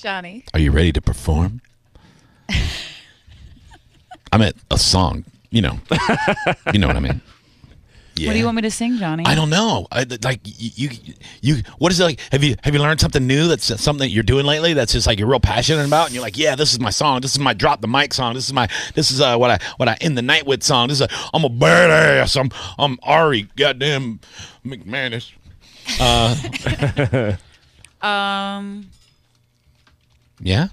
Johnny. are you ready to perform? I meant a song. You know, you know what I mean. Yeah. What do you want me to sing, Johnny? I don't know. I, like you, you, you. What is it like? Have you have you learned something new? That's something that you're doing lately. That's just like you're real passionate about, and you're like, yeah, this is my song. This is my drop the mic song. This is my this is uh, what I what I end the night with song. This is a, I'm a badass. I'm I'm Ari. Goddamn McManus. Uh, Um, Yeah.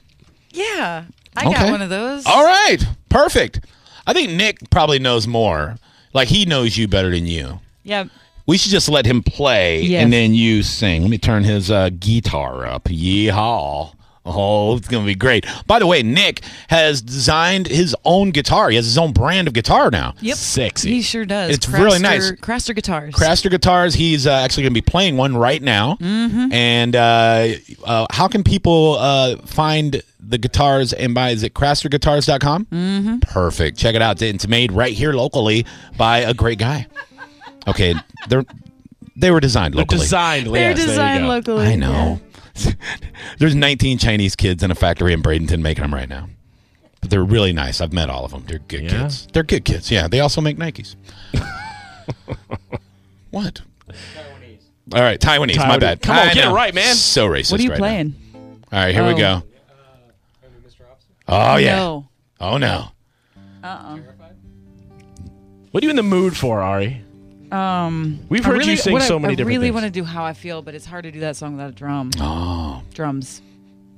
yeah, I Okay. got one of those. All right. Perfect. I think Nick probably knows more. Like he knows you better than you. Yeah, We should just let him play Yes. and then you sing. Let me turn his uh, guitar up. Yeehaw. Oh, it's going to be great. By the way, Nick has designed his own guitar. He has his own brand of guitar now. Yep. Sexy. he sure does. It's really nice. Craster guitars. Craster Guitars. He's uh, actually going to be playing one right now. Mm-hmm. And uh, uh, how can people uh, find the guitars and buy? Is it crasterguitars.com? Mm-hmm. Perfect. Check it out. It's made right here locally by a great guy. Okay, they're they were designed locally. Designed. They're yes, there you designed locally. I know. There's 19 Chinese kids in a factory in Bradenton making them right now. But they're really nice. I've met all of them. They're good Yeah? kids. They're good kids. Yeah, they also make Nikes. what? All right, Taiwanese. My bad. Come on, I get it right, man. So racist. What are you right now. playing? All right, here we Oh. go. Oh yeah. Oh no. Uh oh. no. What are you in the mood for, Ari? Um, We've heard really, you sing what I- so many I different really things. want to do how I feel, but it's hard to do that song without a drum. Oh, Drums,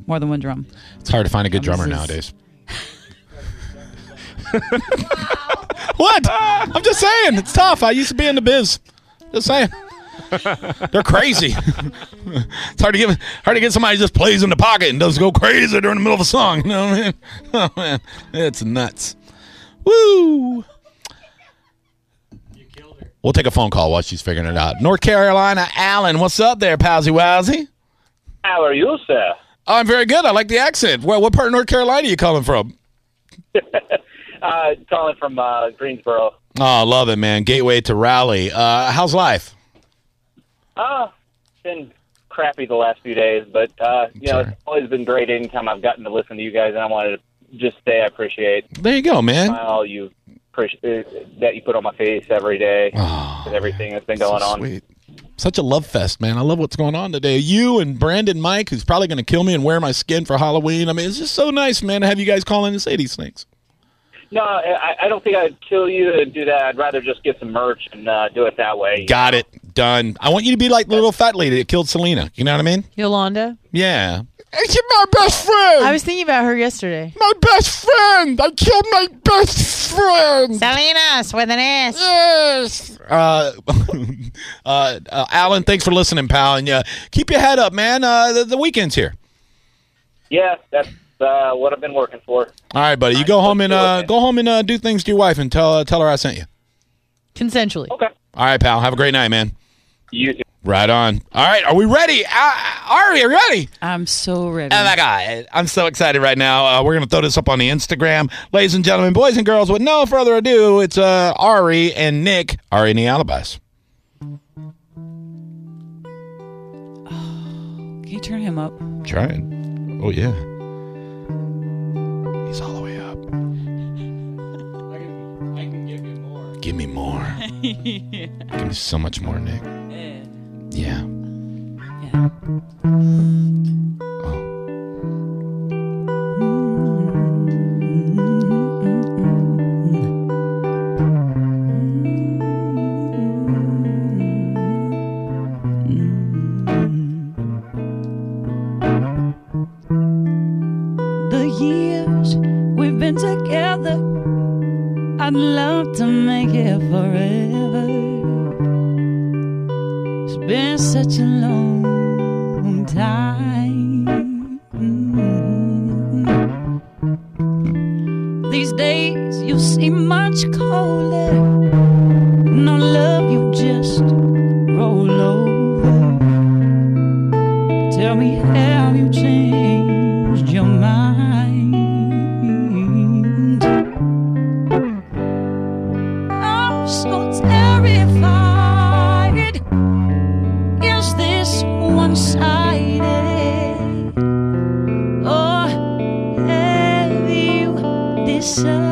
more than one drum. it's hard to find a good drummer Drums nowadays. what? I'm just saying. It's tough. I used to be in the biz. Just saying. They're crazy. it's hard to get hard to get somebody who just plays in the pocket and doesn't go crazy during the middle of a song. You know what I mean? Oh man, it's nuts. Woo! We'll take a phone call while she's figuring it out. North Carolina, Allen, what's up there, Palsy Wowsy? How are you, sir? Oh, I'm very good. I like the accent. Well, what part of North Carolina are you calling from? Uh, calling from uh, Greensboro. Oh, I love it, man. Gateway to Raleigh. Uh, how's life? Uh, it's been crappy the last few days, but uh, you know, it's always been great anytime I've gotten to listen to you guys, and I wanted to just say I appreciate There you go, man. all you appreci- uh, that you put on my face every day with everything that's been going So on. Sweet. Such a love fest, man. I love what's going on today. You and Brandon Mike, who's probably going to kill me and wear my skin for Halloween. I mean, it's just so nice, man, to have you guys call in and say these things. No, I, I don't think I'd kill you to do that. I'd rather just get some merch and uh, do it that way. Got it. Done. I want you to be like the little fat lady that killed Selena. You know what I mean? Yolanda. Yeah. It's my best friend. I was thinking about her yesterday. my best friend. I killed my best friend. Salinas with an S. Yes. Uh, uh, uh, Alan, thanks for listening, pal. And uh, keep your head up, man. Uh, the, the weekend's here. Yeah, that's uh, what I've been working for. All right, buddy. You go home and uh, go home and uh, do things to your wife and tell uh, tell her I sent you. Consensually. Okay. All right, pal. Have a great night, man. You too. Right on. All right, are we ready? Uh, are we ready? I'm so ready. Oh my god, I'm so excited right now. Uh, we're gonna throw this up on the Instagram, ladies and gentlemen, boys and girls. With no further ado, it's uh, Ari and Nick. Ari and the Alibis. Can you turn him up? Trying. Oh yeah. He's all the way up. I can give you more. Give me more. Give me so much more, Nick. been together. I'd love to make it forever. It's been such a long time. Mm-hmm. These days you seem much colder. One sided? Or have you decided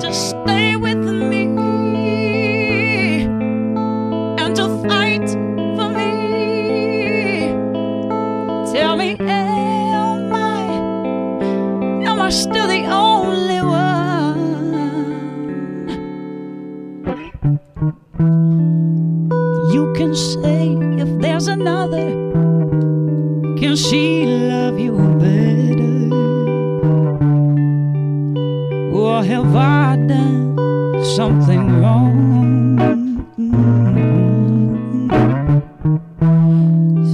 to stay with me and to fight for me? Tell me, am I, am I still the only another, can she love you better? Or have I done something wrong?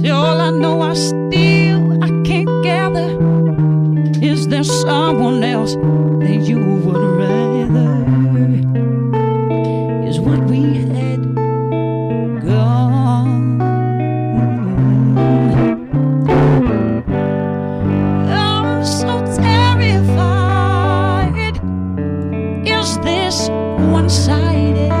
See, all I know, I still I can't gather. Is there someone else that you would rather? This one sided?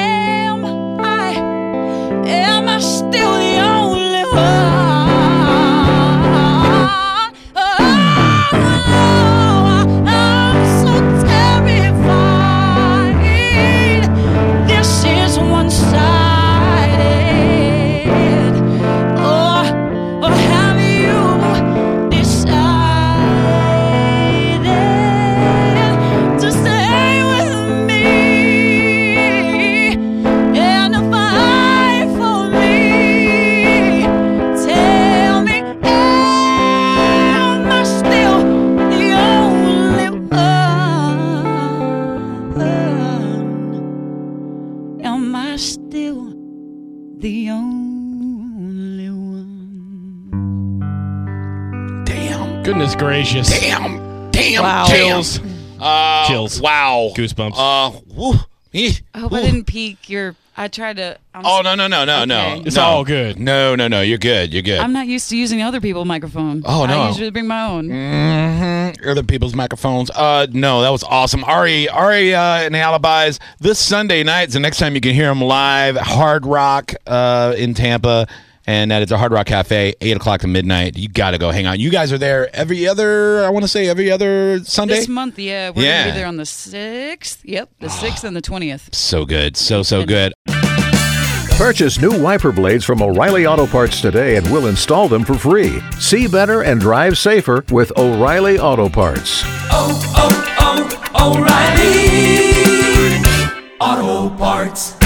Goodness gracious. Damn. Damn. Wow. Chills. Uh, Chills. Wow. Goosebumps. Uh, woo. Eh. I hope Woo. I didn't peak your. I tried to. I'm, Oh no no no no no! Okay. It's No. all good. No no no! You're good. You're good. I'm not used to using other people's microphone. Oh, no. I usually bring my own. hmm Other people's microphones. Uh, no, that was awesome. Ari, Ari, uh, and the Alibis. This Sunday night is the next time you can hear them live. Hard Rock, uh, in Tampa, and that is a Hard Rock Cafe, eight o'clock to midnight. You got to go hang out. You guys are there every other. I want to say every other Sunday. This month, yeah, we're Yeah. gonna be there on the sixth. Yep, the ah. sixth and the twentieth. so good, so so good. Purchase new wiper blades from O'Reilly Auto Parts today and we'll install them for free. See better and drive safer with O'Reilly Auto Parts. oh, oh, oh O'Reilly. Auto Parts.